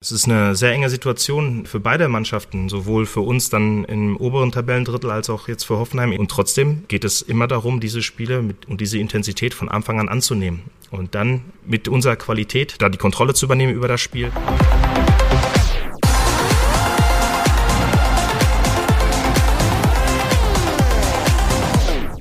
Es ist eine sehr enge Situation für beide Mannschaften, sowohl für uns dann im oberen Tabellendrittel als auch jetzt für Hoffenheim. Und trotzdem geht es immer darum, diese Spiele mit, und diese Intensität von Anfang an anzunehmen und dann mit unserer Qualität da die Kontrolle zu übernehmen über das Spiel.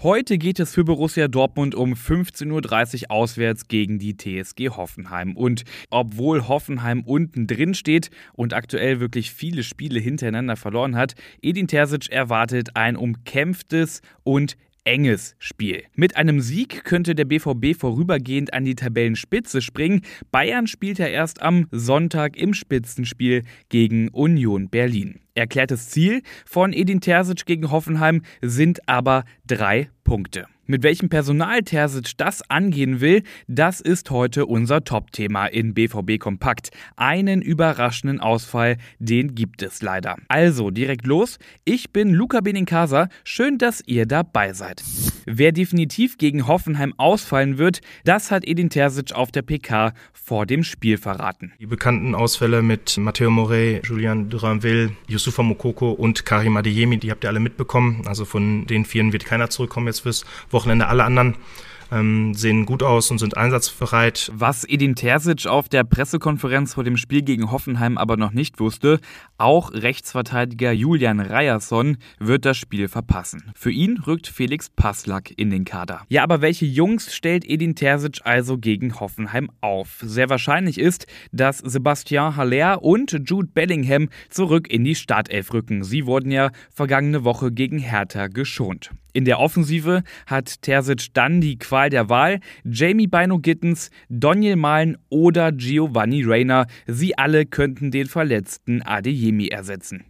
Heute geht es für Borussia Dortmund um 15.30 Uhr auswärts gegen die TSG Hoffenheim. Und obwohl Hoffenheim unten drin steht und aktuell wirklich viele Spiele hintereinander verloren hat, Edin Terzic erwartet ein umkämpftes und enges Spiel. Mit einem Sieg könnte der BVB vorübergehend an die Tabellenspitze springen. Bayern spielt ja erst am Sonntag im Spitzenspiel gegen Union Berlin. Erklärtes Ziel von Edin Terzic gegen Hoffenheim sind aber drei Punkte. Mit welchem Personal Terzic das angehen will, das ist heute unser Top-Thema in BVB Kompakt. Einen überraschenden Ausfall, den gibt es leider. Also direkt los. Ich bin Luca Benincasa. Schön, dass ihr dabei seid. Wer definitiv gegen Hoffenheim ausfallen wird, das hat Edin Terzic auf der PK vor dem Spiel verraten. Die bekannten Ausfälle mit Matteo Morey, Julian Duranville, Yusufa Mokoko und Karim Adeyemi, die habt ihr alle mitbekommen. Also von den vieren wird keiner zurückkommen jetzt fürs Wochenende. Alle anderen ähm, sehen gut aus und sind einsatzbereit. Was Edin Terzic auf der Pressekonferenz vor dem Spiel gegen Hoffenheim aber noch nicht wusste, auch Rechtsverteidiger Julian Ryerson wird das Spiel verpassen. Für ihn rückt Felix Passlack in den Kader. Ja, aber welche Jungs stellt Edin Terzic also gegen Hoffenheim auf? Sehr wahrscheinlich ist, dass Sebastian Haller und Jude Bellingham zurück in die Startelf rücken. Sie wurden ja vergangene Woche gegen Hertha geschont. In der Offensive hat Terzic dann die Qual der Wahl. Jamie Bino Gittens, Daniel Malen oder Giovanni Reyna. Sie alle könnten den verletzten Adeyemi ersetzen.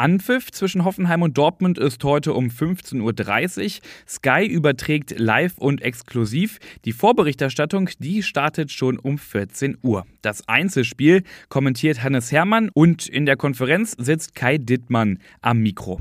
Anpfiff zwischen Hoffenheim und Dortmund ist heute um 15.30 Uhr. Sky überträgt live und exklusiv. Die Vorberichterstattung, die startet schon um 14 Uhr. Das Einzelspiel kommentiert Hannes Hermann und in der Konferenz sitzt Kai Dittmann am Mikro.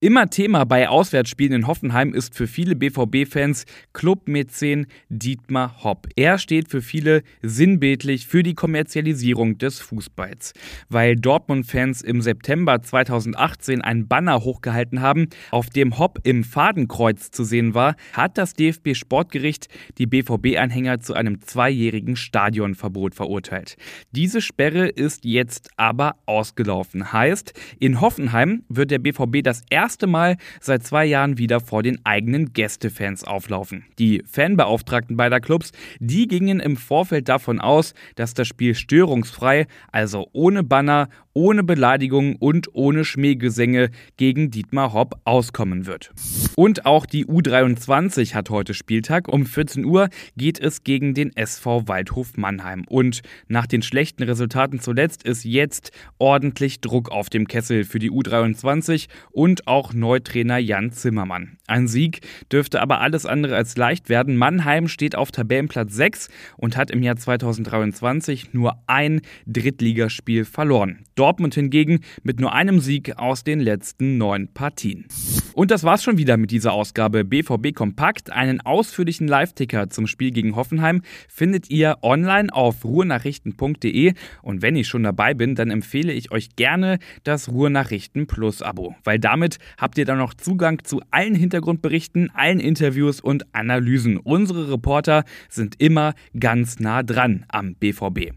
Immer Thema bei Auswärtsspielen in Hoffenheim ist für viele BVB-Fans Clubmäzen Dietmar Hopp. Er steht für viele sinnbildlich für die Kommerzialisierung des Fußballs. Weil Dortmund-Fans im September 2000 2018 ein Banner hochgehalten haben, auf dem Hopp im Fadenkreuz zu sehen war, hat das DFB Sportgericht die BVB-Anhänger zu einem zweijährigen Stadionverbot verurteilt. Diese Sperre ist jetzt aber ausgelaufen. Heißt, in Hoffenheim wird der BVB das erste Mal seit zwei Jahren wieder vor den eigenen Gästefans auflaufen. Die Fanbeauftragten beider Clubs, die gingen im Vorfeld davon aus, dass das Spiel störungsfrei, also ohne Banner, ohne Beleidigung und ohne Schmähgesänge gegen Dietmar Hopp auskommen wird. Und auch die U23 hat heute Spieltag. Um 14 Uhr geht es gegen den SV Waldhof Mannheim. Und nach den schlechten Resultaten zuletzt ist jetzt ordentlich Druck auf dem Kessel für die U23 und auch Neutrainer Jan Zimmermann. Ein Sieg dürfte aber alles andere als leicht werden. Mannheim steht auf Tabellenplatz 6 und hat im Jahr 2023 nur ein Drittligaspiel verloren. Dortmund hingegen mit nur einem Sieg aus den letzten neun Partien. Und das war's schon wieder mit dieser Ausgabe BVB Kompakt. Einen ausführlichen Live-Ticker zum Spiel gegen Hoffenheim findet ihr online auf ruhrnachrichten.de. Und wenn ich schon dabei bin, dann empfehle ich euch gerne das Ruhrnachrichten Plus Abo, weil damit habt ihr dann noch Zugang zu allen Hintergrundberichten, allen Interviews und Analysen. Unsere Reporter sind immer ganz nah dran am BVB.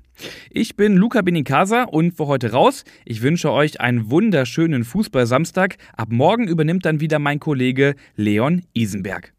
Ich bin Luca Benincasa und für heute raus. Ich wünsche euch einen wunderschönen Fußball-Samstag. Ab morgen übernimmt dann wieder mein Kollege Leon Isenberg.